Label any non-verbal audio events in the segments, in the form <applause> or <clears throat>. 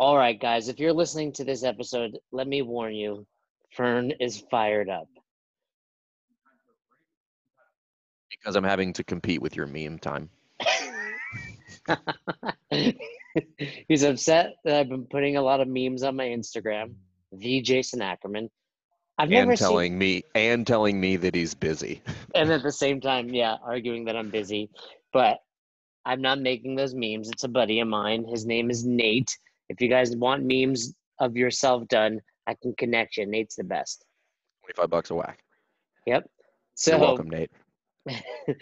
All right, guys, if you're listening to this episode, let me warn you Fern is fired up. Because I'm having to compete with your meme time. <laughs> He's upset that I've been putting a lot of memes on my Instagram, the Jason Ackerman. I've never and telling seen, me and telling me that he's busy. <laughs> and at the same time, yeah, arguing that I'm busy. But I'm not making those memes. It's a buddy of mine. His name is Nate. If you guys want memes of yourself done, I can connect you. Nate's the best. 25 bucks a whack. Yep. So You're welcome, Nate. <laughs>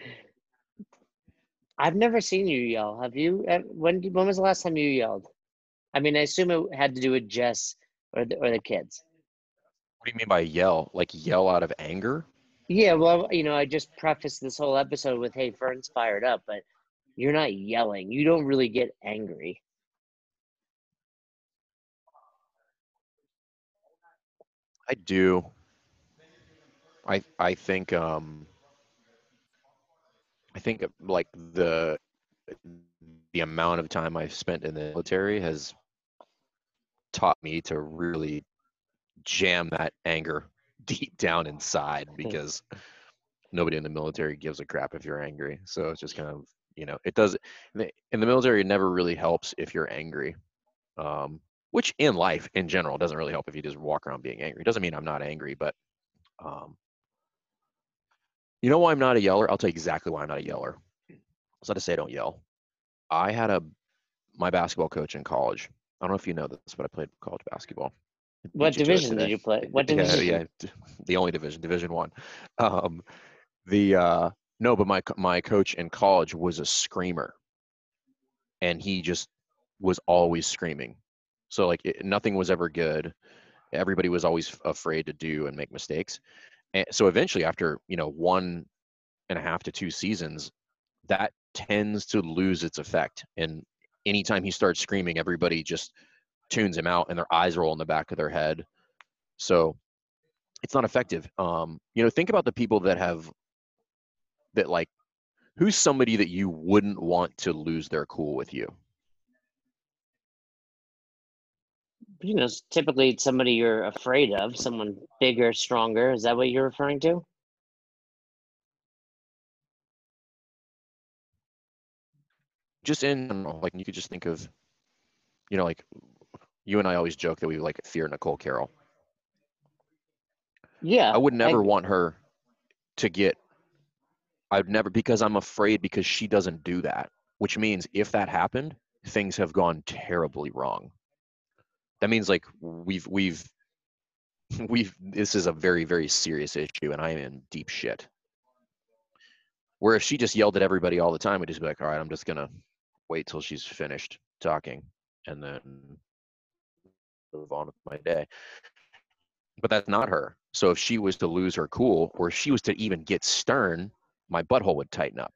I've never seen you yell. Have you? When when was the last time you yelled? I mean, I assume it had to do with Jess or the, or the kids. What do you mean by yell? Like yell out of anger? Yeah, well, you know, I just prefaced this whole episode with, "Hey, Fern's fired up," but you're not yelling. You don't really get angry. I do. I I think um I think uh, like the the amount of time I've spent in the military has taught me to really jam that anger <laughs> deep down inside because nobody in the military gives a crap if you're angry. So it's just kind of you know it does in the, in the military it never really helps if you're angry. Um, which in life in general doesn't really help if you just walk around being angry. It doesn't mean I'm not angry, but um, you know why I'm not a yeller? I'll tell you exactly why I'm not a yeller. It's not to say I don't yell. I had a my basketball coach in college. I don't know if you know this, but I played college basketball. What division did you play? What division? Yeah, d- the only division, Division One. Um, the uh, no, but my my coach in college was a screamer, and he just was always screaming. So like it, nothing was ever good. Everybody was always afraid to do and make mistakes. And so eventually, after you know one and a half to two seasons, that tends to lose its effect. And anytime he starts screaming, everybody just tunes him out, and their eyes roll in the back of their head. So it's not effective. Um, you know, think about the people that have that like who's somebody that you wouldn't want to lose their cool with you. You know, typically it's somebody you're afraid of, someone bigger, stronger. Is that what you're referring to? Just in general, like you could just think of, you know, like you and I always joke that we like fear Nicole Carroll. Yeah. I would never want her to get. I'd never because I'm afraid because she doesn't do that. Which means if that happened, things have gone terribly wrong. That means like we've we've <laughs> we've this is a very very serious issue, and I am in deep shit. Where if she just yelled at everybody all the time, we'd just be like, all right, I'm just gonna wait till she's finished talking, and then move on with my day but that's not her. So if she was to lose her cool, or if she was to even get stern, my butthole would tighten up.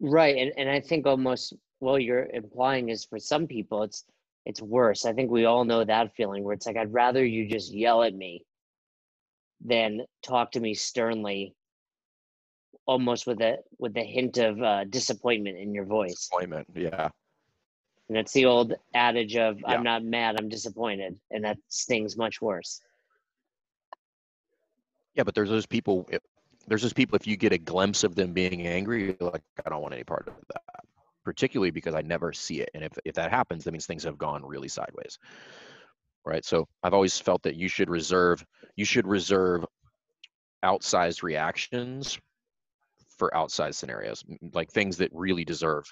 Right, and and I think almost what you're implying is for some people it's it's worse. I think we all know that feeling where it's like I'd rather you just yell at me than talk to me sternly, almost with a with a hint of uh, disappointment in your voice. Disappointment. Yeah. And it's the old adage of Yeah. "I'm not mad, I'm disappointed," and that stings much worse. Yeah, but there's those people. There's those people. If you get a glimpse of them being angry, you're like, I don't want any part of that. Particularly because I never see it, and if if that happens, that means things have gone really sideways. Right. So I've always felt that you should reserve you should reserve outsized reactions for outsized scenarios, like things that really deserve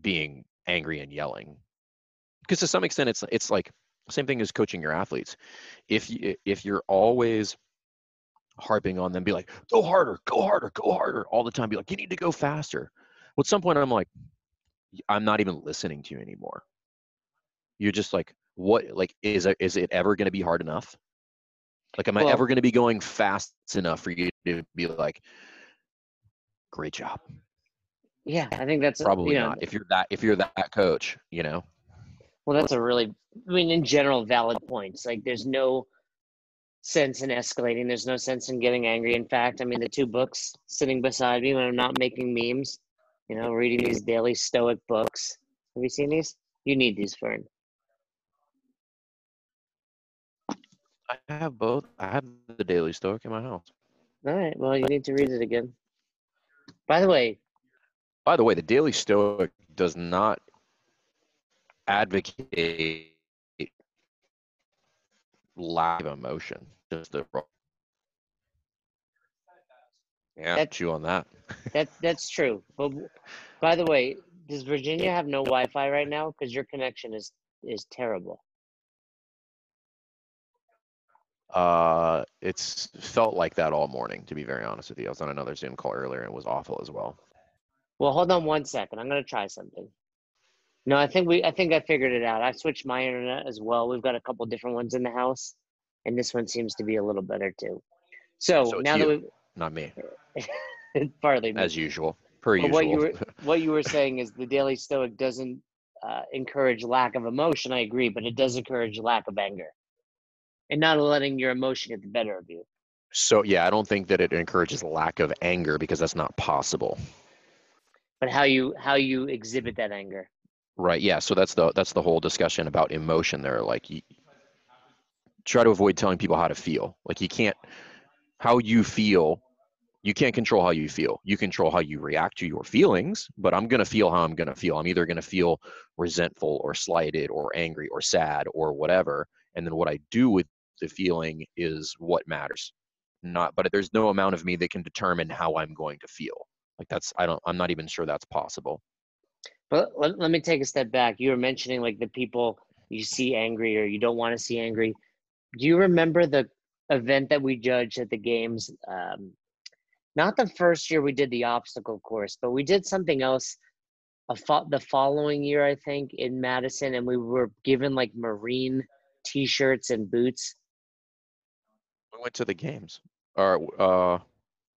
being angry and yelling. Because to some extent, it's it's like same thing as coaching your athletes. If you if you're always harping on them, be like, go harder, go harder, go harder all the time. Be like, you need to go faster. Well, at some point, I'm like, I'm not even listening to you anymore. You're just like, what? Like, is it is it ever going to be hard enough? Like, am I ever going to be going fast enough for you to be like, great job? Yeah, I think that's Probably you know, not. If you're that if you're that coach, you know. Well, that's a really, I mean, in general, valid points. Like, there's no sense in escalating. There's no sense in getting angry. In fact, I mean, the two books sitting beside me when I'm not making memes, you know, reading these daily Stoic books. Have you seen these? You need these, Fern. I have both. I have the Daily Stoic in my house. All right. Well, you need to read it again. By the way, By the way, the Daily Stoic does not advocate lack of emotion. Just the yeah, That- chew on that. <laughs> that that's true. But by the way, does Virginia have no Wi-Fi right now? Because your connection is is terrible. Uh, it's felt like that all morning. To be very honest with you, I was on another Zoom call earlier and it was awful as well. Well, hold on one second. I'm gonna try something. No, I think we I think I figured it out. I switched my internet as well. We've got a couple different ones in the house, and this one seems to be a little better too. So, So it's now you, that Not me, <laughs> partly me. as usual, per But usual. what you were <laughs> what you were saying is the Daily Stoic doesn't uh, encourage lack of emotion. I agree, but it does encourage lack of anger, and not letting your emotion get the better of you. So yeah, I don't think that it encourages lack of anger because that's not possible. But how you how you exhibit that anger. Right. Yeah. So that's the that's the whole discussion about emotion there. Like you try to avoid telling people how to feel. Like you can't how you feel, you can't control how you feel. You control how you react to your feelings, but I'm gonna feel how I'm gonna feel. I'm either gonna feel resentful or slighted or angry or sad or whatever. And then what I do with the feeling is what matters. Not but there's no amount of me that can determine how I'm going to feel. Like that's I don't I'm not even sure that's possible. But let, let me take a step back. You were mentioning like the people you see angry or you don't want to see angry. Do you remember the event that we judged at the games? Um, not the first year we did the obstacle course, but we did something else a fo- the following year, I think, in Madison, and we were given like marine t-shirts and boots. We went to the games. Or uh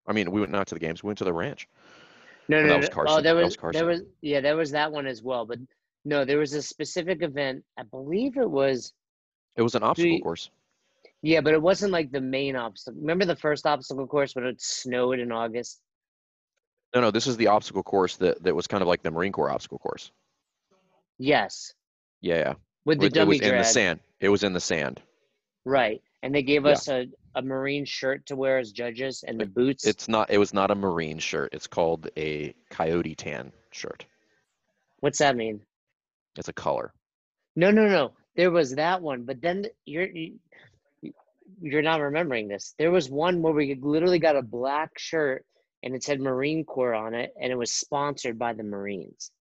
I mean we went not to the games, we went to the ranch. No, no, that no. was Oh, Carson. there That was, was Carson. there was, yeah, there was that one as well. But no, there was a specific event. I believe it was. It was an obstacle you- course. Yeah, but it wasn't like the main obstacle. Remember the first obstacle course when it snowed in August? No, no, this is the obstacle course that, that was kind of like the Marine Corps obstacle course. Yes, Yeah, yeah. with the It- it dummy was in the sand. It was in the sand. right? And they gave Yeah. us a, a marine shirt to wear as judges and the boots. It's not it was not a Marine shirt. It's called a coyote tan shirt. What's that mean? It's a color. No, no, no. There was that one, but then you're you, you're not remembering this. There was one where we literally got a black shirt and it said Marine Corps on it, and it was sponsored by the Marines.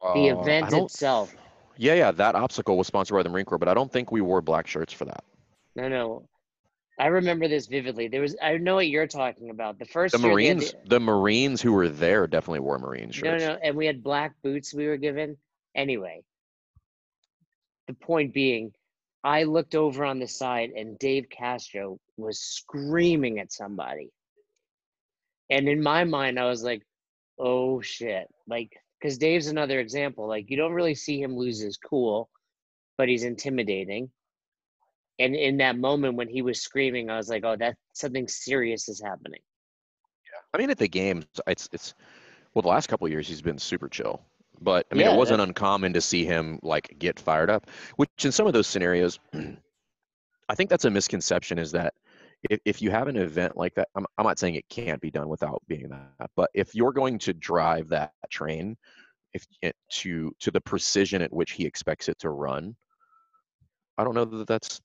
The Uh, I event itself. Yeah, yeah, that obstacle was sponsored by the Marine Corps, but I don't think we wore black shirts for that. No, no. I remember this vividly. There was I know what you're talking about. The first The Marines the Marines who were there definitely wore Marine shirts. No, no, and we had black boots we were given. Anyway, the point being, I looked over on the side and Dave Castro was screaming at somebody. And in my mind, I was like, oh shit. Like, because Dave's another example. Like, you don't really see him lose his cool, but he's intimidating. And in that moment when he was screaming, I was like, oh, that something serious is happening. Yeah. I mean, at the games, it's it's well, the last couple years he's been super chill. But I mean, Yeah, it wasn't uncommon to see him like get fired up. Which in some of those scenarios, <clears throat> I think that's a misconception. Is that if, if you have an event like that, I'm I'm not saying it can't be done without being that, but if you're going to drive that train, if it, to to the precision at which he expects it to run, I don't know that that's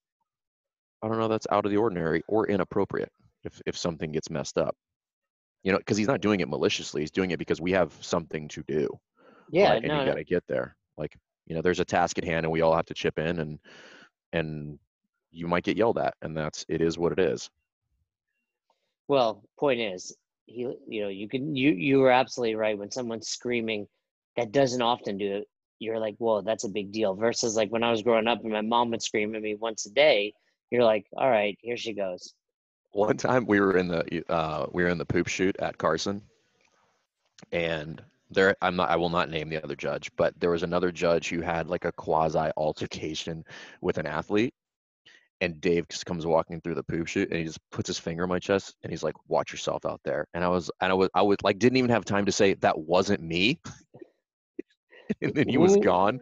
I don't know that's out of the ordinary or inappropriate if if something gets messed up you know, because he's not doing it maliciously. He's doing it because we have something to do. Yeah, right? and no, you got to get there. Like, you know, there's a task at hand, and we all have to chip in, and and you might get yelled at, and that's it is what it is. Well, point is, he, you know, you can, you, you were absolutely right. When someone's screaming, that doesn't often do it. You're like, whoa, that's a big deal. Versus like when I was growing up and my mom would scream at me once a day, you're like, all right, here she goes. One time we were in the uh, we were in the poop shoot at Carson, and there I'm not I will not name the other judge, but there was another judge who had like a quasi altercation with an athlete, and Dave just comes walking through the poop chute and he just puts his finger on my chest and he's like, "Watch yourself out there." And I was and I was I was like didn't even have time to say that wasn't me. <laughs> and then he was gone.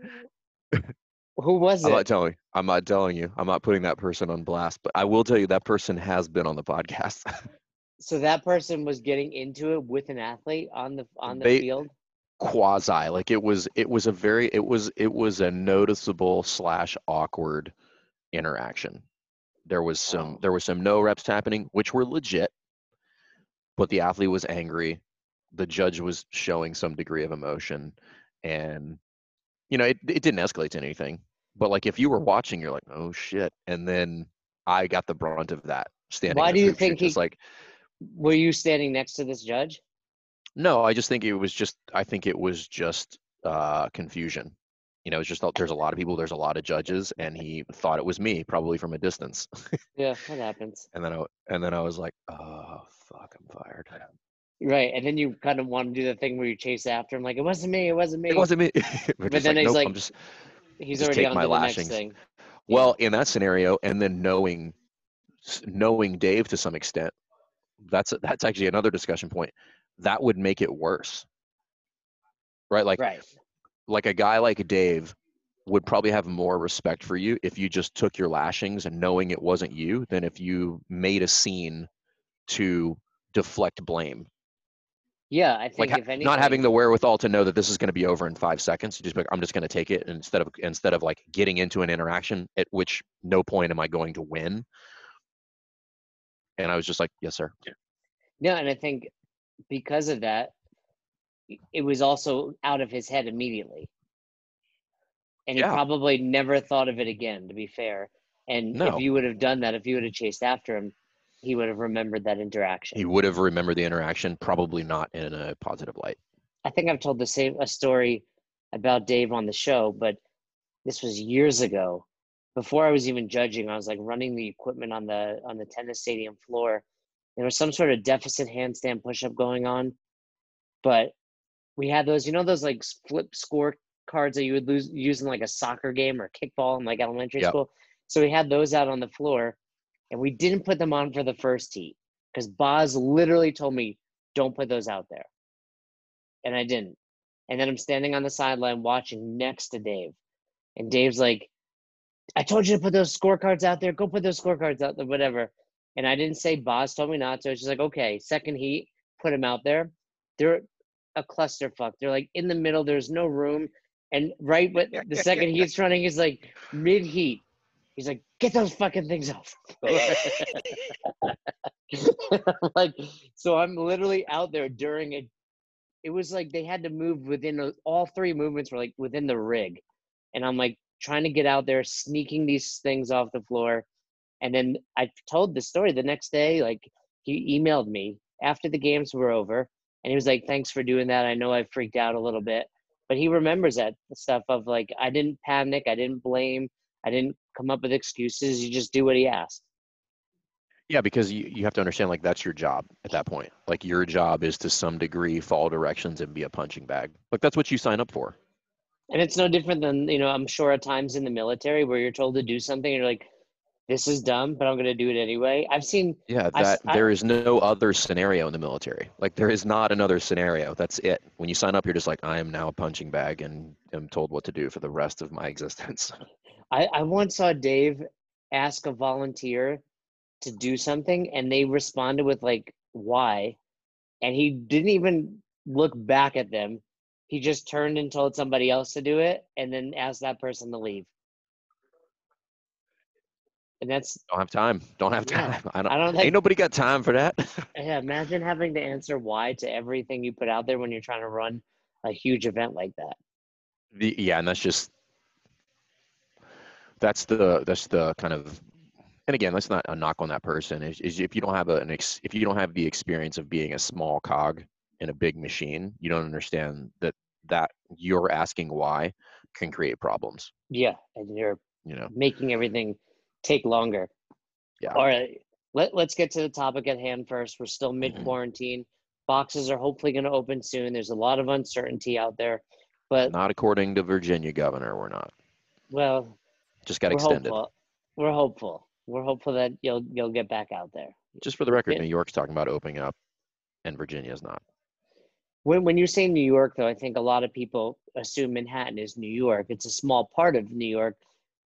Who was I'm it? not telling. I'm not telling you. I'm not putting that person on blast. But I will tell you that person has been on the podcast. so that person was getting into it with an athlete on the on the They- field. Quasi, like it was. It was a very. It was. It was a noticeable slash awkward interaction. There was some. There was some no reps happening, which were legit. But the athlete was angry. The judge was showing some degree of emotion, and you know it. It didn't escalate to anything. But like if you were watching, you're like, oh shit, and then I got the brunt of that standing. Why do you think he's like Were you standing next to this judge? No, I just think it was just. I think it was just uh, confusion. You know, it's just there's a lot of people, there's a lot of judges, and he thought it was me, probably from a distance. Yeah, <laughs> that happens. and then I and then I was like, oh fuck, I'm fired. Right, and then you kind of want to do the thing where you chase after him, like it wasn't me, it wasn't me. It wasn't me. <laughs> but then like, he's nope, like- I'm just He's just already on my to the lashings. next thing. well in that scenario, and then knowing knowing Dave to some extent, that's that's actually another discussion point. That would make it worse, right? Like Right. like a guy like Dave would probably have more respect for you if you just took your lashings and knowing it wasn't you than if you made a scene to deflect blame. Yeah, I think Like if anything, not having the wherewithal to know that this is going to be over in five seconds. You just like, I'm just going to take it and instead of instead of like getting into an interaction at which no point am I going to win. And I was just like, yes, sir. No, and I think because of that, it was also out of his head immediately. And he probably never thought of it again, to be fair. And No. if you would have done that, if you would have chased after him, he would have remembered that interaction. He would have remembered the interaction, probably not in a positive light. I think I've told the same a story about Dave on the show, but this was years ago. Before I was even judging, I was like running the equipment on the on the tennis stadium floor. There was some sort of deficit handstand push-up going on, but we had those, you know, those like flip score cards that you would lose use in like a soccer game or kickball in like elementary Yep. school. So we had those out on the floor, and we didn't put them on for the first heat because Boz literally told me, "Don't put those out there." and I didn't. And then I'm standing on the sideline watching next to Dave. And Dave's like, I told you to put those scorecards out there. Go put those scorecards out there, whatever. And I didn't say Boz told me not to. It's just like, okay, second heat, put them out there. They're a clusterfuck. They're like in the middle, there's no room. And right when the second heat's running, he's like mid heat. He's like, get those fucking things off. <laughs> Like, so I'm literally out there during it. it was like they had to move within a, all three movements were like within the rig and i'm like trying to get out there sneaking these things off the floor and then i told the story the next day like he emailed me after the games were over and he was like thanks for doing that i know i freaked out a little bit but he remembers that stuff of like i didn't panic i didn't blame i didn't come up with excuses you just do what he asked Yeah, because you, you have to understand like that's your job at that point. Like your job is to some degree follow directions and be a punching bag. Like that's what you sign up for. And it's no different than, you know, I'm sure at times in the military where you're told to do something and you're like, this is dumb, but I'm going to do it anyway. I've seen, Yeah, that I- there is no other scenario in the military. Like there is not another scenario. That's it. When you sign up, you're just like, I am now a punching bag and am told what to do for the rest of my <laughs> existence. I, I once saw Dave ask a volunteer to do something and they responded with like, why? And he didn't even look back at them. He just turned and told somebody else to do it and then asked that person to leave. And that's, Don't have time. Don't have Yeah. time. I don't. I don't think Ain't nobody got time for that. <laughs> Yeah, imagine having to answer why to everything you put out there when you're trying to run a huge event like that. The, yeah, and that's just that's the that's the kind of and again, that's not a knock on that person. Is, is if you don't have a, an ex, if you don't have the experience of being a small cog in a big machine, you don't understand that that you're asking why can create problems. Yeah, and you're You know, making everything take longer. Yeah. All right, let, let's get to the topic at hand first. We're still Mm-hmm. mid quarantine. Boxes are hopefully going to open soon. There's a lot of uncertainty out there, but not according to Virginia governor, we're not. well, Just got we're extended. hopeful. We're hopeful. We're hopeful that you'll you'll get back out there. Just for the record. New York's talking about opening up, and Virginia's not. When when you're saying New York, though, I think a lot of people assume Manhattan is New York. It's a small part of New York.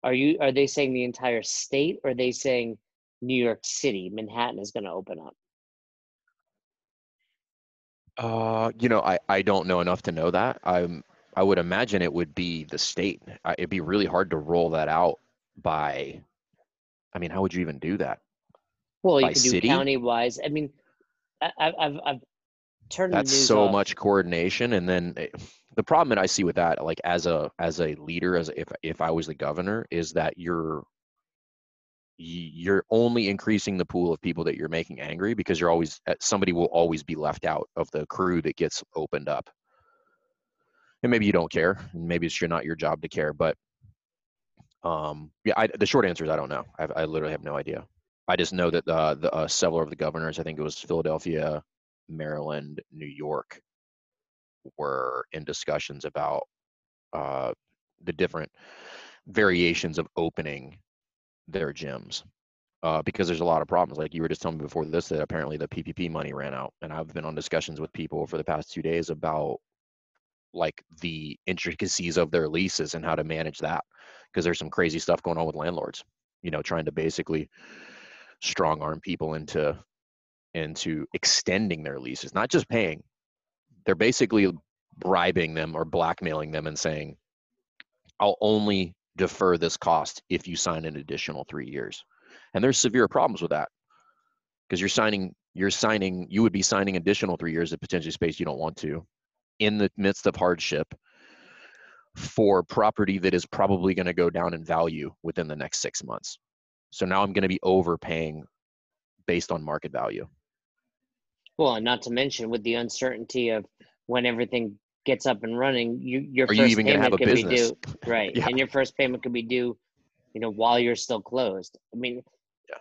Are you are they saying the entire state, or are they saying New York City, Manhattan is going to open up? Uh, you know, I, I don't know enough to know that. I'm I would imagine it would be the state. I, it'd be really hard to roll that out by. I mean, how would you even do that? Well, you By could do city? county wise. I mean, I, I've I've I've That's so off. much coordination, and then eh, the problem that I see with that, like as a as a leader, as if if I was the governor, is that you're you're only increasing the pool of people that you're making angry because you're always eh, somebody will always be left out of the crew that gets opened up. And maybe you don't care, and maybe it's not your job to care, but um, yeah, I, the short answer is I don't know. I, I literally have no idea. I just know that uh, the uh, several of the governors, I think it was Philadelphia, Maryland, New York, were in discussions about uh, the different variations of opening their gyms uh, because there's a lot of problems. Like you were just telling me before this, that apparently the PPP money ran out, and I've been on discussions with people for the past two days about like the intricacies of their leases and how to manage that because there's some crazy stuff going on with landlords. You know, trying to basically strong arm people into into extending their leases, not just paying. They're basically bribing them or blackmailing them and saying, I'll only defer this cost if you sign an additional three years. And there's severe problems with that. Because you're signing, you're signing, you would be signing additional three years of potentially space you don't want to in the midst of hardship for property that is probably going to go down in value within the next six months. So now I'm going to be overpaying based on market value. Well, and not to mention with the uncertainty of when everything gets up and running, you your Are first you even going to payment have a could be business? due right, <laughs> Yeah. and your first payment could be due, you know, while you're still closed. I mean, Yeah.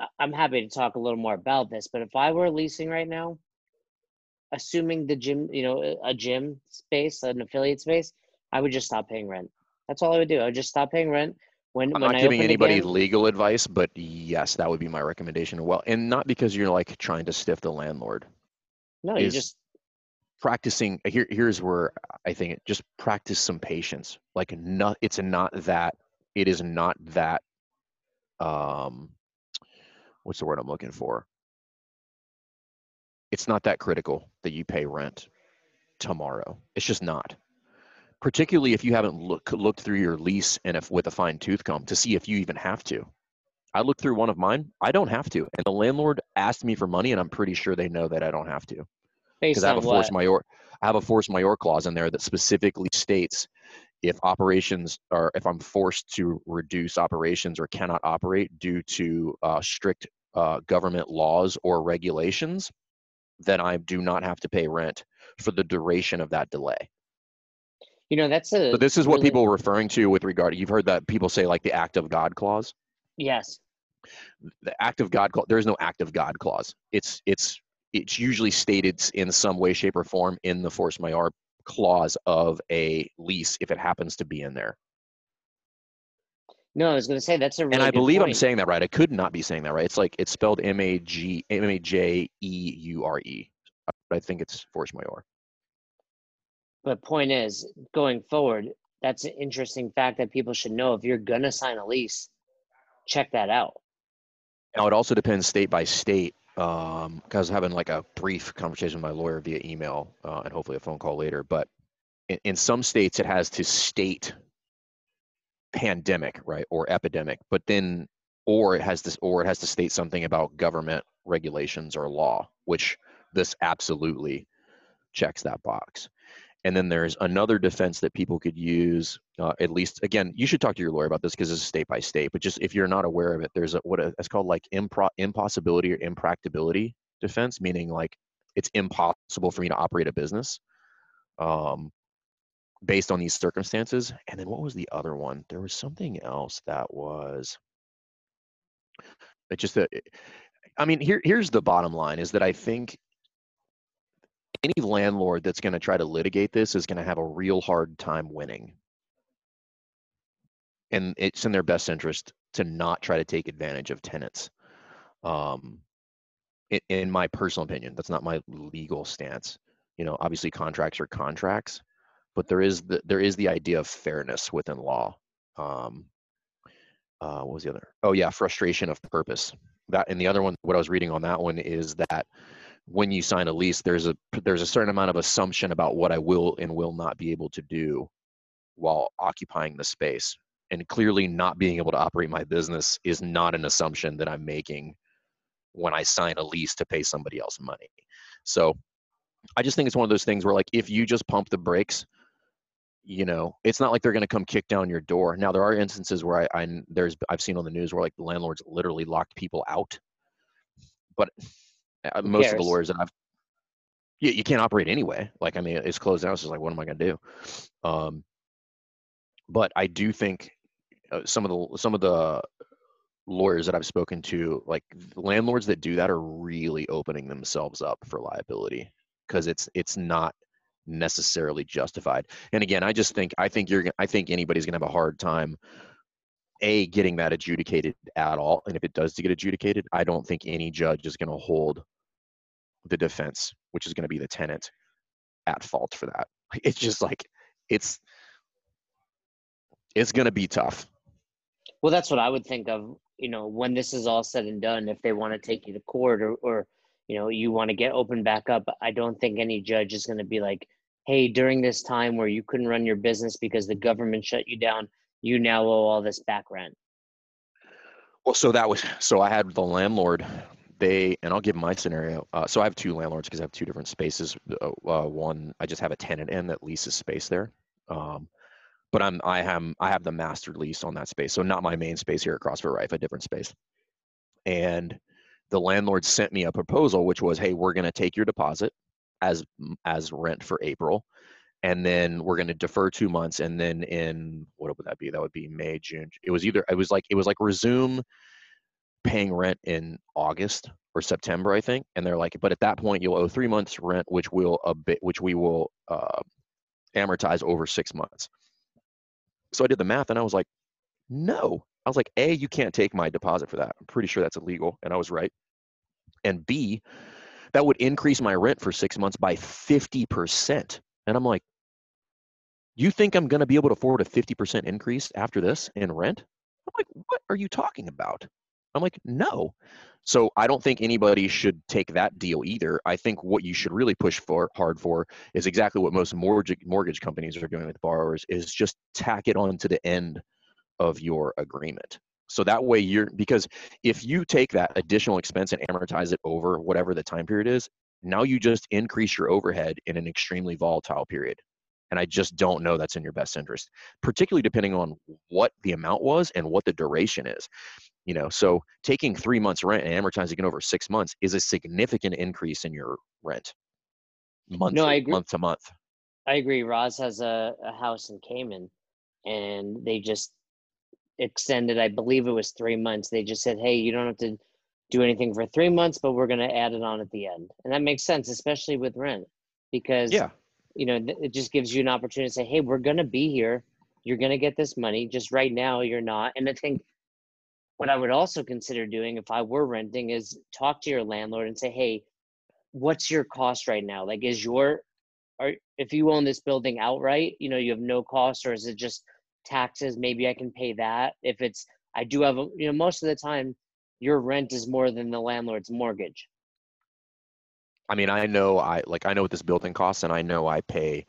I- I'm happy to talk a little more about this, but if I were leasing right now, assuming the gym, you know, a- a gym space, an affiliate space, I would just stop paying rent. That's all I would do. I would just stop paying rent when I'm when not I giving anybody again. legal advice, but yes, that would be my recommendation. Well, and not because you're like trying to stiff the landlord. No, you just Practicing here. Here's where I think it just practice some patience. Like not, it's not that. It is not that. Um, what's the word I'm looking for? It's not that critical that you pay rent tomorrow. It's just not. Particularly if you haven't look, looked through your lease and if with a fine tooth comb to see if you even have to. I looked through one of mine. I don't have to, and the landlord asked me for money, and I'm pretty sure they know that I don't have to because I have a force majeure. I have a force majeure clause in there that specifically states if operations are if I'm forced to reduce operations or cannot operate due to uh, strict uh, government laws or regulations, then I do not have to pay rent for the duration of that delay. You know, that's a So this is what people are referring to with regard. You've heard that people say like the act of God clause. Yes. the act of God clause. There's no act of God clause. It's it's it's usually stated in some way, shape, or form in the force majeure clause of a lease if it happens to be in there. No, I was going to say that's a really and I believe I'm saying that right. I could not be saying that right. It's like it's spelled M A G M A J E U R E. But I think it's force majeure. But point is, going forward, that's an interesting fact that people should know. If you're gonna sign a lease, check that out. Now it also depends state by state. Um, because I having like a brief conversation with my lawyer via email uh, and hopefully a phone call later. But in, in some states, it has to state pandemic, right, or epidemic. But then, or it has this, or it has to state something about government regulations or law, which this absolutely checks that box. And then there's another defense that people could use. Uh, at least, again, you should talk to your lawyer about this because it's state by state. But just if you're not aware of it, there's a what a, it's called like impro- impossibility or impracticability defense, meaning like it's impossible for me to operate a business um, based on these circumstances. And then what was the other one? There was something else that was. It just that. I mean, here here's the bottom line: is that I think any landlord that's going to try to litigate this is going to have a real hard time winning. And it's in their best interest to not try to take advantage of tenants. Um, in, in my personal opinion, that's not my legal stance. you know, obviously contracts are contracts, but there is the there is the idea of fairness within law. Um, uh, what was the other? Oh yeah, frustration of purpose. That and the other one, what I was reading on that one is that when you sign a lease, there's a there's a certain amount of assumption about what I will and will not be able to do while occupying the space. And clearly, not being able to operate my business is not an assumption that I'm making when I sign a lease to pay somebody else money. So I just think it's one of those things where, like, if you just pump the brakes, you know, it's not like they're going to come kick down your door. Now, there are instances where I, I there's I've seen on the news where like the landlords literally locked people out, but most of the lawyers that I've you, you can't operate anyway. Like, I mean, it's closed out. So it's like, what am I going to do? Um, but I do think uh, some of the some of the lawyers that I've spoken to, like landlords that do that, are really opening themselves up for liability because it's it's not necessarily justified. And again, I just think I think you're I think anybody's gonna have a hard time a getting that adjudicated at all. And if it does to get adjudicated, I don't think any judge is gonna hold the defense, which is gonna be the tenant, at fault for that. <laughs> It's just like it's it's gonna be tough. Well, that's what I would think of. You know, when this is all said and done, if they want to take you to court or, or you know you want to get open back up i don't think any judge is going to be like hey during this time where you couldn't run your business because the government shut you down you now owe all this back rent well so that was so i had the landlord they and i'll give my scenario uh, so i have two landlords because i have two different spaces uh, uh, one i just have a tenant in that leases space there um, but i'm i have i have the master lease on that space so not my main space here at crossfit rife a different space. And the landlord sent me a proposal which was hey we're going to take your deposit as as rent for april and then we're going to defer two months and then in what would that be? That would be may june it was either it was like it was like resume paying rent in august or september i think and they're like but at that point you'll owe three months rent which will a bit which we will uh, amortize over six months so i did the math and i was like no I was like, A, you can't take my deposit for that. I'm pretty sure that's illegal. And I was right. And B, that would increase my rent for six months by 50%. And I'm like, you think I'm going to be able to afford a 50% increase after this in rent? I'm like, what are you talking about? I'm like, no. So I don't think anybody should take that deal either. I think what you should really push for hard for is exactly what most mortgage mortgage companies are doing with borrowers is just tack it on to the end of your agreement. So that way you're because if you take that additional expense and amortize it over whatever the time period is, now you just increase your overhead in an extremely volatile period. And I just don't know that's in your best interest, particularly depending on what the amount was and what the duration is. You know, so taking three months rent and amortizing it over six months is a significant increase in your rent month, no, I agree. month to month. I agree. Roz has a, a house in Cayman and they just extended, I believe it was three months. They just said, hey, you don't have to do anything for three months, but we're going to add it on at the end. And that makes sense, especially with rent, because, yeah. You know, it just gives you an opportunity to say, hey, we're going to be here. You're going to get this money. Just right now, you're not. And I think what I would also consider doing if I were renting is talk to your landlord and say, hey, what's your cost right now? Like, is your, or if you own this building outright, you know, you have no cost, or is it just taxes maybe i can pay that if it's i do have a you know most of the time your rent is more than the landlord's mortgage i mean i know i like i know what this building costs and i know i pay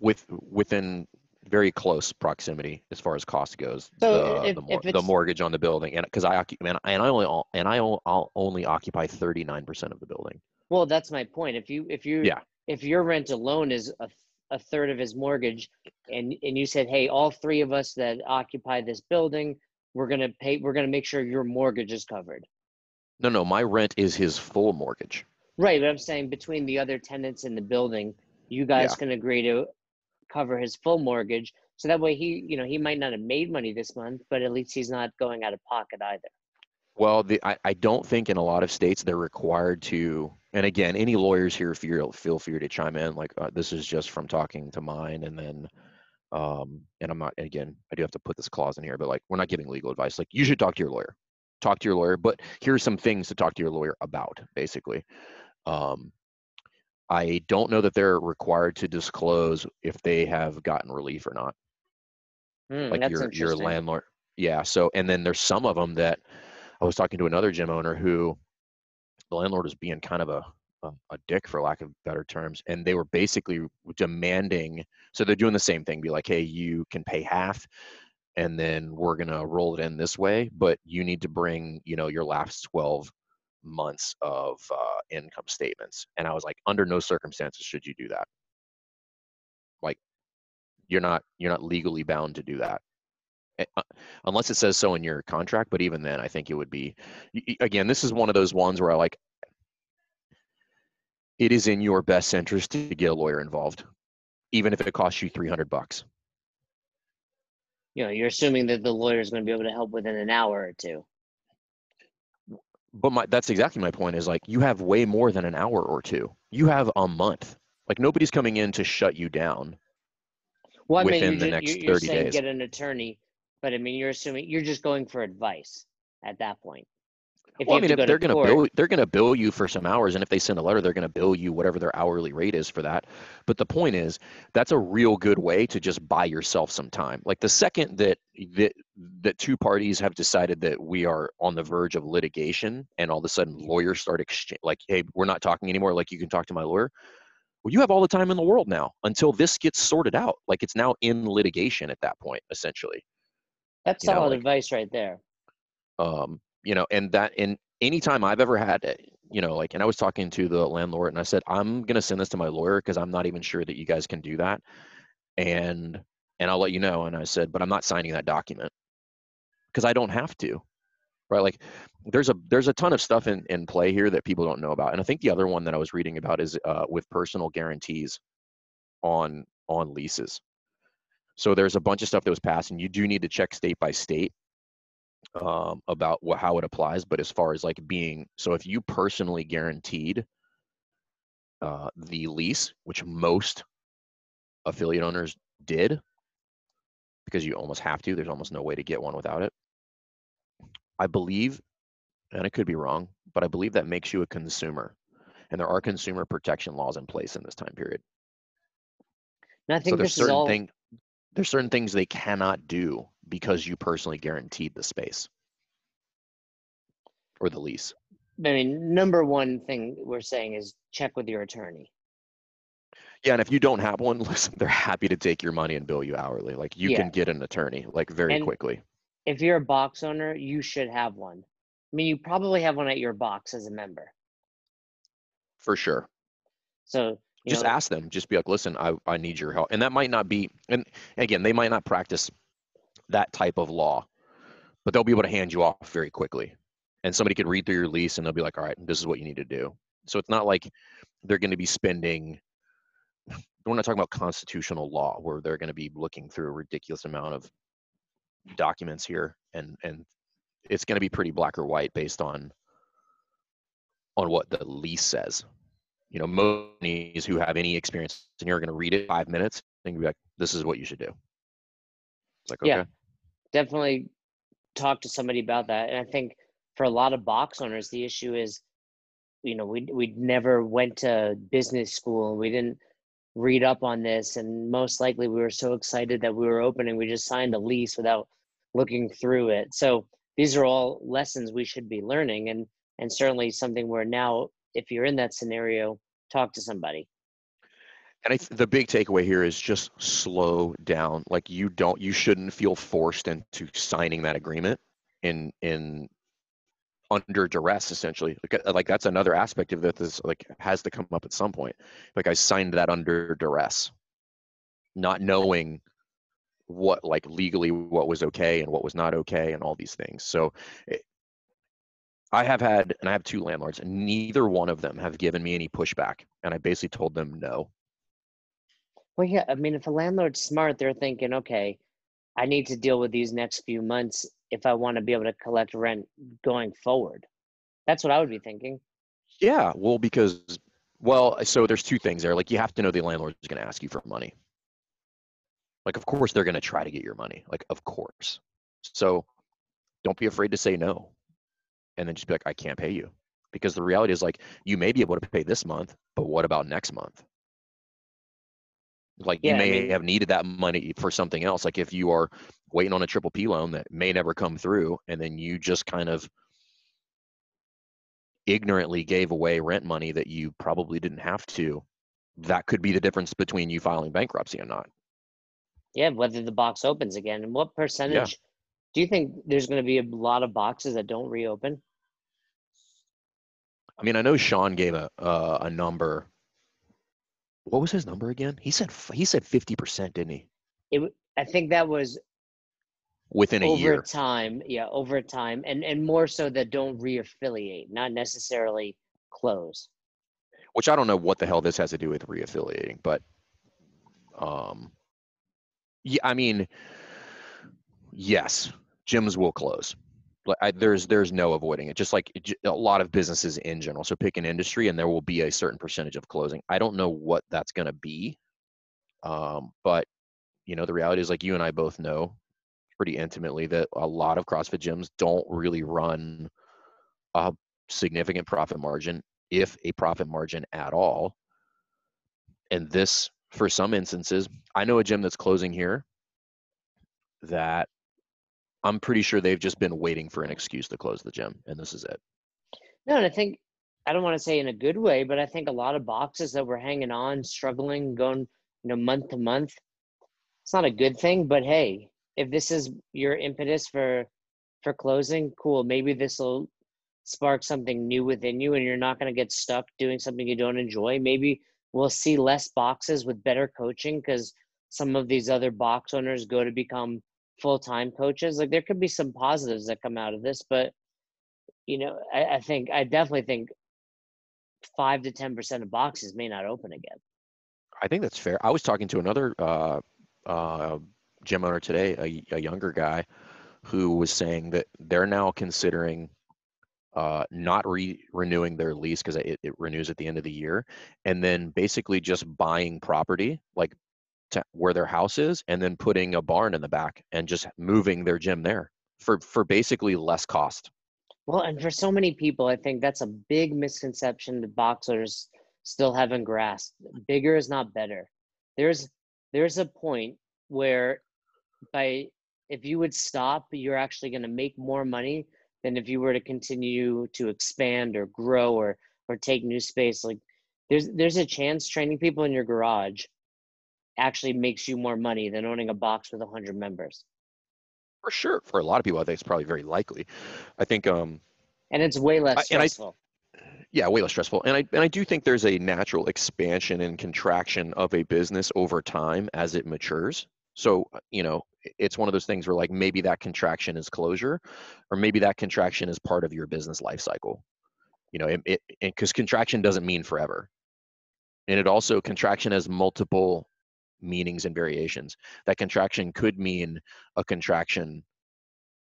with within very close proximity as far as cost goes so the, if, the, if the, mortgage on the building and because i occupy and, and i only and i I'll only occupy 39% of the building. Well that's my point. If you if you yeah. if your rent alone is a a third of his mortgage and and you said hey all three of us that occupy this building we're to pay we're going to make sure your mortgage is covered. No no my rent is his full mortgage right but i'm saying between the other tenants in the building you guys yeah. can agree to cover his full mortgage so that way he you know he might not have made money this month but at least he's not going out of pocket either well, the, I, I don't think in a lot of states they're required to. And again, any lawyers here feel feel free to chime in. Like uh, this is just from talking to mine, and then, um, and I'm not. Again, I do have to put this clause in here, but like we're not giving legal advice. Like you should talk to your lawyer. Talk to your lawyer. But here's some things to talk to your lawyer about, basically. Um, I don't know that they're required to disclose if they have gotten relief or not. Hmm, like your your landlord. Yeah. So and then there's some of them that I was talking to another gym owner who the landlord is being kind of a a, a dick for lack of better terms, and they were basically demanding. So they're doing the same thing, be like, hey, you can pay half, and then we're gonna roll it in this way, but you need to bring you know your last 12 months of uh, income statements. And I was like, under no circumstances should you do that. Like, you're not you're not legally bound to do that Eh, uh, unless it says so in your contract. But even then, I think it would be. Again, this is one of those ones where I like. It is in your best interest to get a lawyer involved, even if it costs you 300 bucks. You know, you're assuming that the lawyer is going to be able to help within an hour or two. But my that's exactly my point. Is like you have way more than an hour or two. You have a month. Like nobody's coming in to shut you down. Well, I mean, Within you're, the ju- next you're, you're 30 saying days. get an attorney, but I mean, you're assuming you're just going for advice at that point. If Well, I mean, if go they're going to bill, they're going to bill you for some hours, and if they send a letter, they're going to bill you whatever their hourly rate is for that. But the point is, that's a real good way to just buy yourself some time. Like the second that that that two parties have decided that we are on the verge of litigation, and all of a sudden lawyers start exchange, like, hey, we're not talking anymore. Like you can talk to my lawyer. Well, you have all the time in the world now until this gets sorted out. Like it's now in litigation at that point, essentially. that's you know, solid like- advice right there. um, you know, and that and anytime I've ever had, it, you know, like, and I was talking to the landlord and I said, I'm gonna send this to my lawyer because I'm not even sure that you guys can do that, and and I'll let you know. And I said, but I'm not signing that document because I don't have to, right? Like, there's a there's a ton of stuff in in play here that people don't know about, and I think the other one that I was reading about is uh, with personal guarantees on on leases. So there's a bunch of stuff that was passed, and you do need to check state by state um, about what, how it applies. But as far as like being, so if you personally guaranteed uh, the lease, which most affiliate owners did, because you almost have to, there's almost no way to get one without it. I believe, and I could be wrong, but I believe that makes you a consumer. And there are consumer protection laws in place in this time period. And I So there's this is certain all. thing, there's certain things they cannot do because you personally guaranteed the space or the lease. I mean, number one thing we're saying is check with your attorney. Yeah, and if you don't have one, <laughs> listen, they're happy to take your money and bill you hourly. Like you Yeah. can get an attorney like very And- quickly. If you're a box owner, you should have one. I mean, you probably have one at your box as a member. For sure. So Just know, ask them. Just be like, listen, I, I need your help. And that might not be and again, they might not practice that type of law, but they'll be able to hand you off very quickly. And somebody could read through your lease and they'll be like, all right, this is what you need to do. So it's not like they're going to be spending we're not talking about constitutional law where they're going to be looking through a ridiculous amount of documents here and and it's going to be pretty black or white based on on what the lease says you know most companies who have any experience and you're going to read it five minutes and be like this is what you should do it's like okay Yeah. definitely talk to somebody about that. And I think for a lot of box owners, the issue is, you know, we we never went to business school and we didn't read up on this, and most likely we were so excited that we were opening, we just signed a lease without looking through it. So these are all lessons we should be learning, and and certainly something where now, if you're in that scenario, talk to somebody. and I th- the big takeaway here is just slow down like you don't you shouldn't feel forced into signing that agreement in in under duress essentially. Like, uh, like that's another aspect of this like has to come up at some point. Like i signed that under duress not knowing what like legally what was okay and what was not okay and all these things. So it, i have had and i have two landlords and neither one of them have given me any pushback and i basically told them no Well, yeah, I mean, if a landlord's smart, they're thinking, okay, I need to deal with these next few months if I want to be able to collect rent going forward. That's what I would be thinking. Yeah, well, because well, so there's two things there. Like you have to know the landlord is going to ask you for money. Like, of course they're going to try to get your money. Like, of course. So, don't be afraid to say no, and then just be like, I can't pay you. because the reality is like you may be able to pay this month, but what about next month? Like Yeah, you I may mean- have needed that money for something else. Like if you are waiting on a triple P loan that may never come through, and then you just kind of ignorantly gave away rent money that you probably didn't have to, that could be the difference between you filing bankruptcy or not. Yeah, whether the box opens again. And what percentage do you think there's going to be a lot of boxes that don't reopen? I mean, I know Sean gave a uh, a number. What was his number again? He said he said fifty percent, didn't he? It, I think that was Within a over year. time. Yeah, over time, and and more so that don't reaffiliate, not necessarily close. which I don't know what the hell this has to do with reaffiliating, but um, yeah, I mean, yes, gyms will close. Like, I, there's there's no avoiding it. Just like a lot of businesses in general. So pick an industry, and there will be a certain percentage of closing. I don't know what that's going to be, um, but you know, the reality is like you and I both know pretty intimately that a lot of CrossFit gyms don't really run a significant profit margin if a profit margin at all. And this, for some instances, I know a gym that's closing here that I'm pretty sure they've just been waiting for an excuse to close the gym, and this is it. No, and I think I don't want to say in a good way, but I think a lot of boxes that were hanging on, struggling, going you know month to month, it's not a good thing. But hey, if this is your impetus for for closing, cool. Maybe this will spark something new within you, and you're not going to get stuck doing something you don't enjoy. Maybe we'll see less boxes with better coaching because some of these other box owners go to become full time coaches. Like there could be some positives that come out of this, but you know, I, I think I definitely think five to ten percent of boxes may not open again. I think that's fair. I was talking to another uh, uh, gym owner today, a, a younger guy, who was saying that they're now considering uh, not re- renewing their lease because it, it renews at the end of the year, and then basically just buying property like to where their house is, and then putting a barn in the back and just moving their gym there for for basically less cost. Well, and for so many people, I think that's a big misconception that boxers still haven't grasped. Bigger is not better. There's there's a point where by if you would stop, you're actually going to make more money than if you were to continue to expand or grow or or take new space. Like there's there's a chance training people in your garage actually makes you more money than owning a box with 100 members. For sure, for a lot of people, I think it's probably very likely. I think um, And it's way less and I- stressful. yeah way less stressful and i and i do think there's a natural expansion and contraction of a business over time as it matures so uh, you know it's one of those things where like maybe that contraction is closure or maybe that contraction is part of your business life cycle you know it because contraction doesn't mean forever and it also contraction has multiple meanings and variations. That contraction could mean a contraction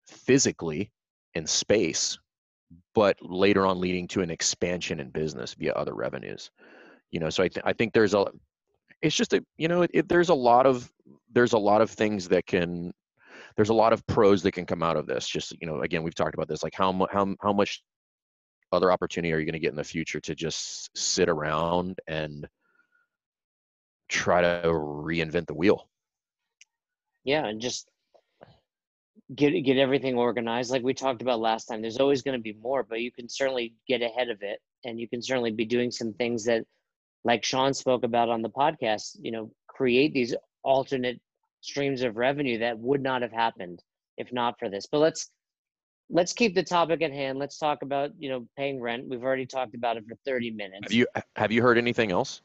physically in space but later on leading to an expansion in business via other revenues you know so i, th- I think there's a it's just a you know it, there's a lot of there's a lot of things that can there's a lot of pros that can come out of this. Just you know again we've talked about this like how mu- how, how much other opportunity are you going to get in the future to just sit around and try to reinvent the wheel Yeah, and just get get everything organized like we talked about last time. There's always going to be more, but you can certainly get ahead of it and you can certainly be doing some things that like Sean spoke about on the podcast, you know, create these alternate streams of revenue that would not have happened if not for this. But let's let's keep the topic at hand. Let's talk about, you know, paying rent. We've already talked about it for 30 minutes. have you have you heard anything else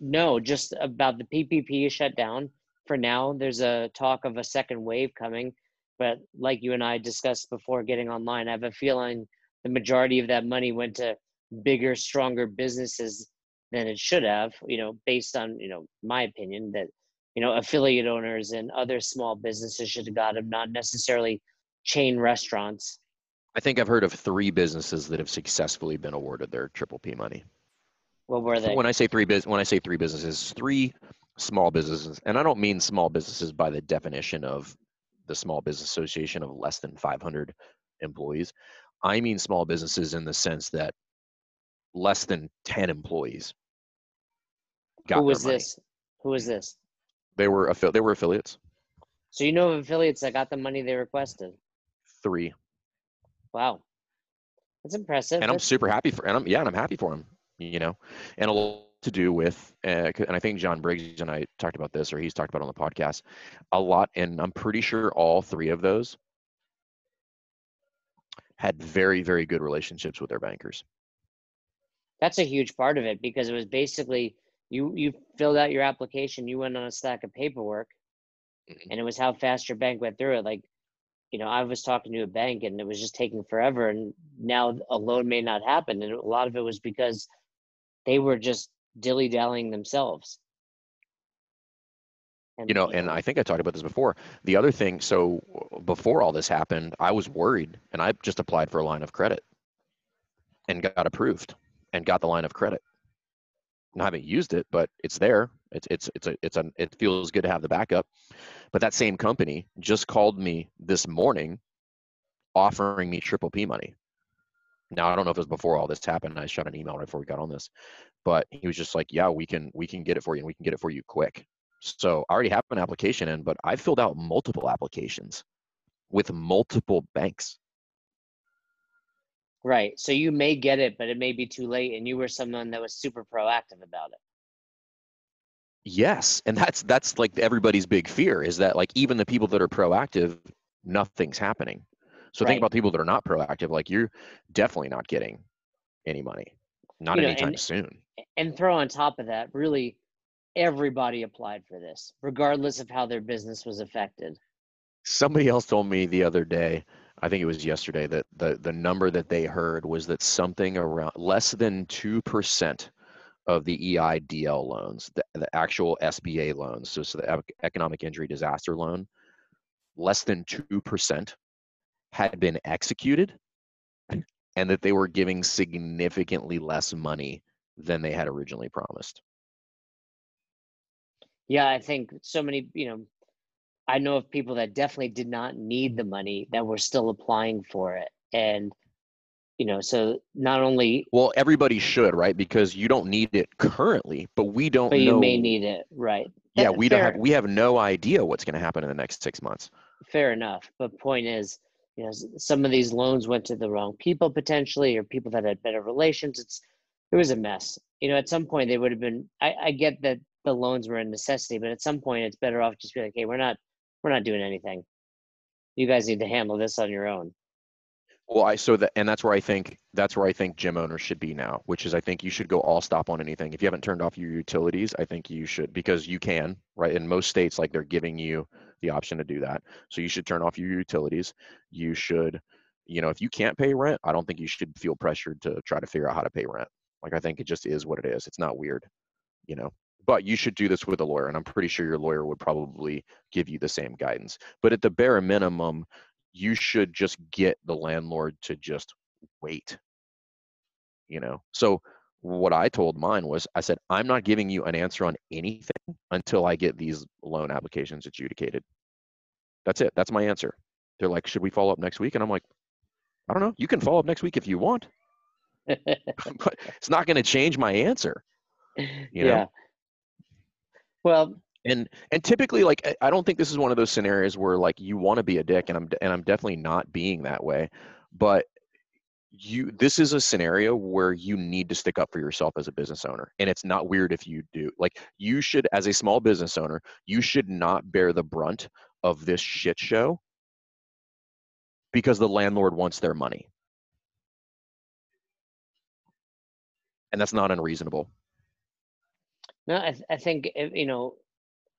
No, just about the PPP is shut down for now. There's a talk of a second wave coming, but like you and I discussed before getting online, I have a feeling the majority of that money went to bigger, stronger businesses than it should have. You know, based on you know my opinion that you know affiliate owners and other small businesses should have got them, not necessarily chain restaurants. i think i've heard of three businesses that have successfully been awarded their triple p money What were they? When I say three bus, when I say three businesses, three small businesses, and I don't mean small businesses by the definition of the Small Business Association of less than 500 employees. I mean small businesses in the sense that less than 10 employees. Who was this? Who was this? They were affi- they were affiliates. So you know of affiliates that got the money they requested. Three. Wow. That's impressive. And I'm super happy for and I'm yeah, and I'm happy for him, you know. And a lot to do with uh, and I think John Briggs and I talked about this or he's talked about on the podcast a lot and I'm pretty sure all three of those had very very good relationships with their bankers. that's a huge part of it because it was basically you you filled out your application, you went on a stack of paperwork, Mhm. and it was how fast your bank went through it. Like, you know, I was talking to a bank and it was just taking forever, and now a loan may not happen, and a lot of it was because they were just dilly dallying themselves. And you know and i think i talked about this before. The other thing so before all this happened i was worried and i just applied for a line of credit and got approved and got the line of credit. And I haven't used it but it's there. It's it's it's a it's a it feels good to have the backup. But that same company just called me this morning offering me triple p money now i don't know if it was before all this happened i shot an email right before we got on this but he was just like yeah we can we can get it for you and we can get it for you quick so I already have an application in, but I filled out multiple applications with multiple banks. right, so you may get it, but it may be too late, and you were someone that was super proactive about it. Yes, and that's that's like everybody's big fear is that like even the people that are proactive, nothing's happening. So Right. think about people that are not proactive. Like you're definitely not getting any money, not You know, anytime and- soon. and throw on top of that, really, everybody applied for this, regardless of how their business was affected. Somebody else told me the other day, I think it was yesterday, that the the number that they heard was that something around less than two percent of the EIDL loans, the, the actual SBA loans, so, so the economic injury disaster loan, less than two percent had been executed, and that they were giving significantly less money than they had originally promised. Yeah, I think so many, you know, I know of people that definitely did not need the money that were still applying for it. And, you know, so not only, Well, everybody should, right? Because you don't need it currently, but we don't but know. you may need it, right? yeah, we don't have we have no idea what's going to happen in the next six months. fair enough. But point is, you know, some of these loans went to the wrong people potentially, or people that had better relations. It's, it was a mess. You know, at some point they would have been, I, I get that the loans were a necessity, but at some point it's better off just be like, hey, we're not, we're not doing anything. You guys need to handle this on your own. Well, I so that and that's where I think that's where I think gym owners should be now, which is I think you should go all stop on anything. If you haven't turned off your utilities, I think you should because you can, right? In most states, like they're giving you the option to do that. So you should turn off your utilities. You should, you know, if you can't pay rent, I don't think you should feel pressured to try to figure out how to pay rent. Like I think it just is what it is. It's not weird, you know. But you should do this with a lawyer, and I'm pretty sure your lawyer would probably give you the same guidance. But at the bare minimum, you should just get the landlord to just wait you know so what i told mine was i said i'm not giving you an answer on anything until i get these loan applications adjudicated. That's it. That's my answer. They're like should we follow up next week? And i'm like i don't know. You can follow up next week if you want. <laughs> <laughs> But it's not going to change my answer you know? Yeah. Well, and and typically like I- i don't think this is one of those scenarios where like you want to be a dick and i'm and i'm definitely not being that way but you this is a scenario where you need to stick up for yourself as a business owner and it's not weird if you do like you should as a small business owner you should not bear the brunt of this shit show because the landlord wants their money and that's not unreasonable no, I, th- I think, eh, you know,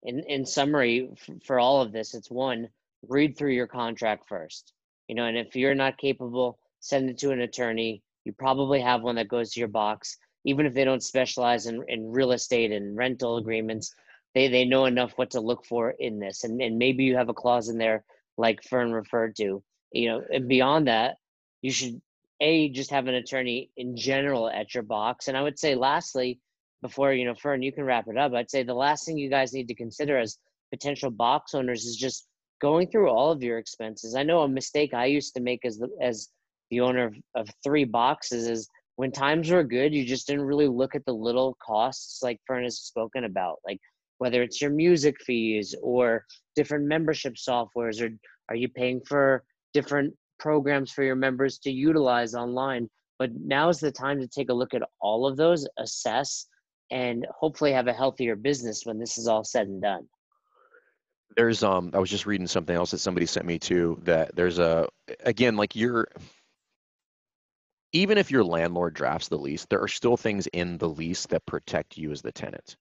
in, in summary f- for all of this, it's one, read through your contract first. You know, and if you're not capable, send it to an attorney. You probably have one that goes to your box. Even if they don't specialize in, in real estate and rental agreements, they, they know enough what to look for in this. And, and maybe you have a clause in there like Fern referred to. You know, and beyond that, you should a just have an attorney in general at your box. And I would say lastly, before you know fern you can wrap it up i'd say the last thing you guys need to consider as potential box owners is just going through all of your expenses i know a mistake i used to make as the as the owner of, of three boxes is when times were good, you just didn't really look at the little costs like Fern has spoken about, like whether it's your music fees or different membership softwares, or are you paying for different programs for your members to utilize online? But now is the time to take a look at all of those, assess, and hopefully have a healthier business when this is all said and done. There's um I was just reading something else that somebody sent me to that there's a again like you're even if your landlord drafts the lease, there are still things in the lease that protect you as the tenant.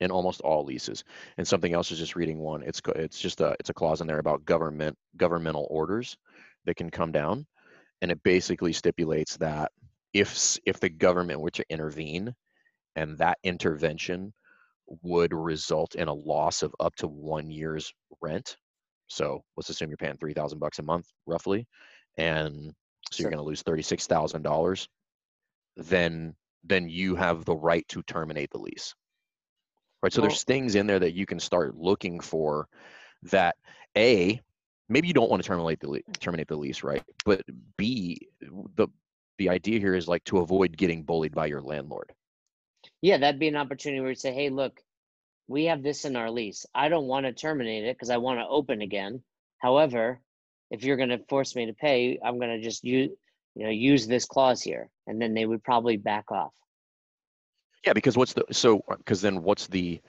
In almost all leases, and something else is just reading one. It's it's just a it's a clause in there about government governmental orders that can come down, and it basically stipulates that if if the government were to intervene, and that intervention would result in a loss of up to one year's rent. So let's assume you're paying three thousand bucks a month, roughly, and so you're going to lose thirty-six thousand dollars. Then, then you have the right to terminate the lease. Right. So well, there's things in there that you can start looking for that a maybe you don't want to terminate the terminate the lease, right? But b the the idea here is like to avoid getting bullied by your landlord. Yeah, that'd be an opportunity where you say, "Hey, look, we have this in our lease. I don't want to terminate it because I want to open again. However, if you're going to force me to pay, I'm going to just use you know use this clause here, and then they would probably back off. Yeah, because what's the so because then what's the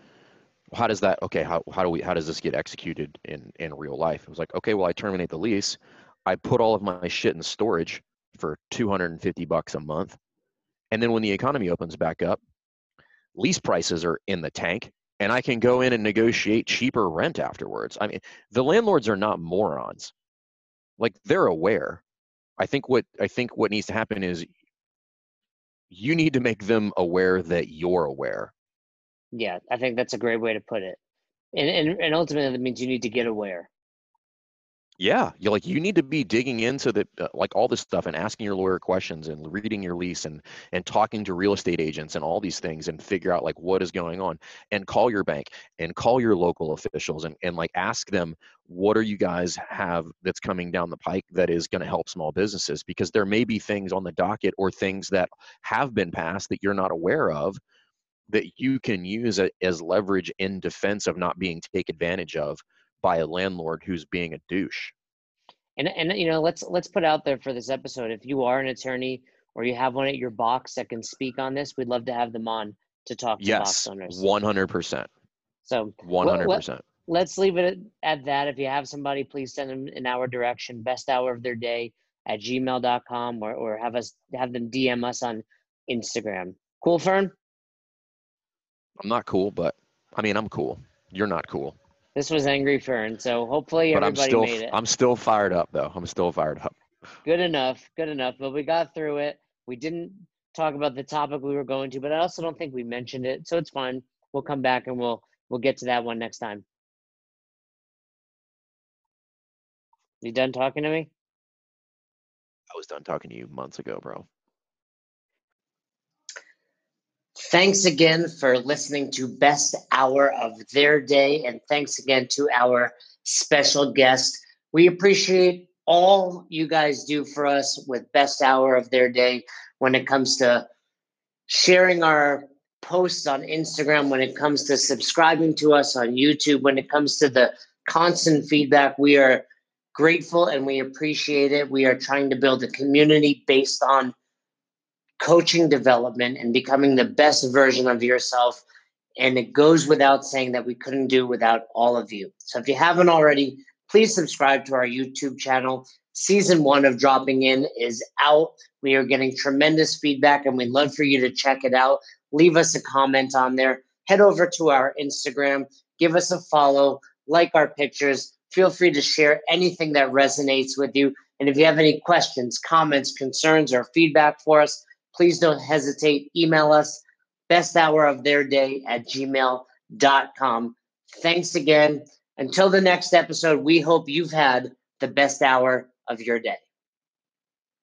how does that okay how, how do we how does this get executed in in real life? It was like okay well i terminate the lease. I put all of my shit in storage for 250 bucks a month. And then when the economy opens back up lease prices are in the tank and i can go in and negotiate cheaper rent afterwards. I mean the landlords are not morons like they're aware. I think what i think what needs to happen is you need to make them aware that you're aware. Yeah i think that's a great way to put it. And and, and ultimately that means you need to get aware yeah, you like you need to be digging into the uh, like all this stuff and asking your lawyer questions and reading your lease and and talking to real estate agents and all these things and figure out like what is going on and call your bank and call your local officials and and like ask them what are you guys have that's coming down the pike that is going to help small businesses? Because there may be things on the docket or things that have been passed that you're not aware of that you can use as leverage in defense of not being taken advantage of by a landlord who's being a douche. And and you know, let's let's put out there for this episode. If you are an attorney or you have one at your box that can speak on this, we'd love to have them on to talk to yes, box owners. One hundred percent. So one hundred percent. Let's leave it at that. If you have somebody, please send them in our direction. Best hour of their day at gmail.com or, or have us have them DM us on Instagram. Cool, Fern? I'm not cool, but I mean I'm cool. You're not cool. This was Angry Fern, so hopefully but everybody I'm still, made it. I'm still fired up though. I'm still fired up. Good enough. Good enough. But we got through it. We didn't talk about the topic we were going to, but I also don't think we mentioned it, so it's fine. We'll come back and we'll we'll get to that one next time. You done talking to me? I was done talking to you months ago, bro. Thanks again for listening to Best Hour of Their Day. And thanks again to our special guest. We appreciate all you guys do for us with Best Hour of Their Day when it comes to sharing our posts on Instagram, when it comes to subscribing to us on YouTube, when it comes to the constant feedback. We are grateful and we appreciate it. We are trying to build a community based on coaching development and becoming the best version of yourself. And it goes without saying that we couldn't do without all of you. So if you haven't already, please subscribe to our YouTube channel. Season one of Dropping In is out. We are getting tremendous feedback and we'd love for you to check it out. Leave us a comment on there. Head over to our Instagram, give us a follow, like our pictures. Feel free to share anything that resonates with you. And if you have any questions, comments, concerns, or feedback for us, please don't hesitate. Email us best hour of their day at gmail.com. Thanks again. Until the next episode, we hope you've had the best hour of your day.